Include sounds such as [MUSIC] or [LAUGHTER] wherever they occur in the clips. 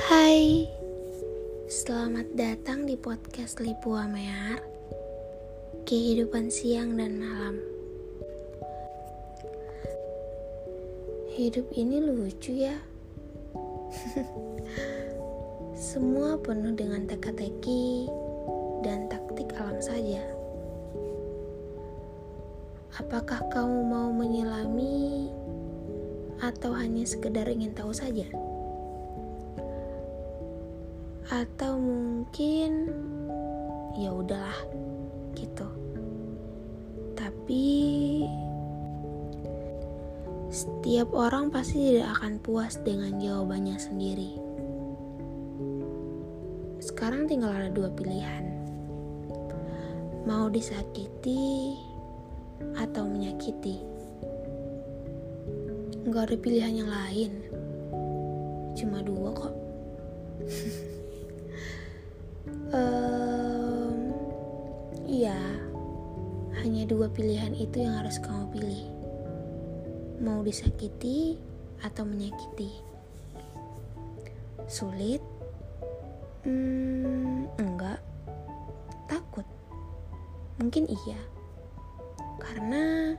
Hai, selamat datang di podcast Lipu Amear Kehidupan siang dan malam. Hidup ini lucu ya. [LAUGHS] Semua penuh dengan teka-teki dan taktik alam saja. Apakah kamu mau menyelami atau hanya sekedar ingin tahu saja? Atau mungkin ya udahlah gitu. Tapi setiap orang pasti tidak akan puas dengan jawabannya sendiri. Sekarang tinggal ada dua pilihan. Mau disakiti atau menyakiti. Nggak ada pilihan yang lain. Cuma dua kok iya, hanya dua pilihan itu yang harus kamu pilih. Mau disakiti atau menyakiti. Sulit? Hmm, enggak. Takut? Mungkin iya. Karena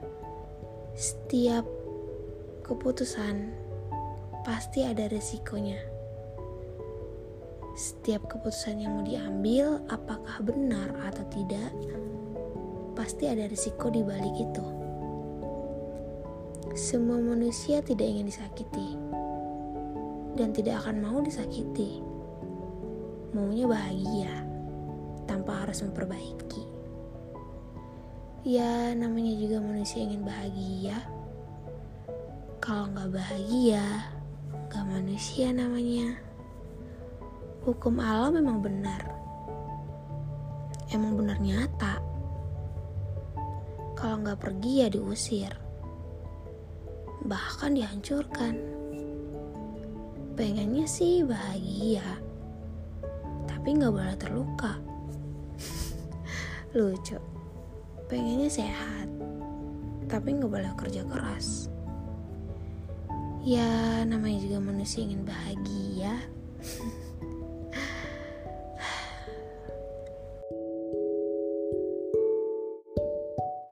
setiap keputusan pasti ada resikonya setiap keputusan yang mau diambil, apakah benar atau tidak, pasti ada risiko di balik itu. Semua manusia tidak ingin disakiti dan tidak akan mau disakiti. Maunya bahagia tanpa harus memperbaiki. Ya, namanya juga manusia ingin bahagia. Kalau nggak bahagia, nggak manusia namanya hukum Allah memang benar. Emang benar nyata. Kalau nggak pergi ya diusir. Bahkan dihancurkan. Pengennya sih bahagia. Tapi nggak boleh terluka. [LAUGHS] Lucu. Pengennya sehat. Tapi nggak boleh kerja keras. Ya namanya juga manusia ingin bahagia. [LAUGHS]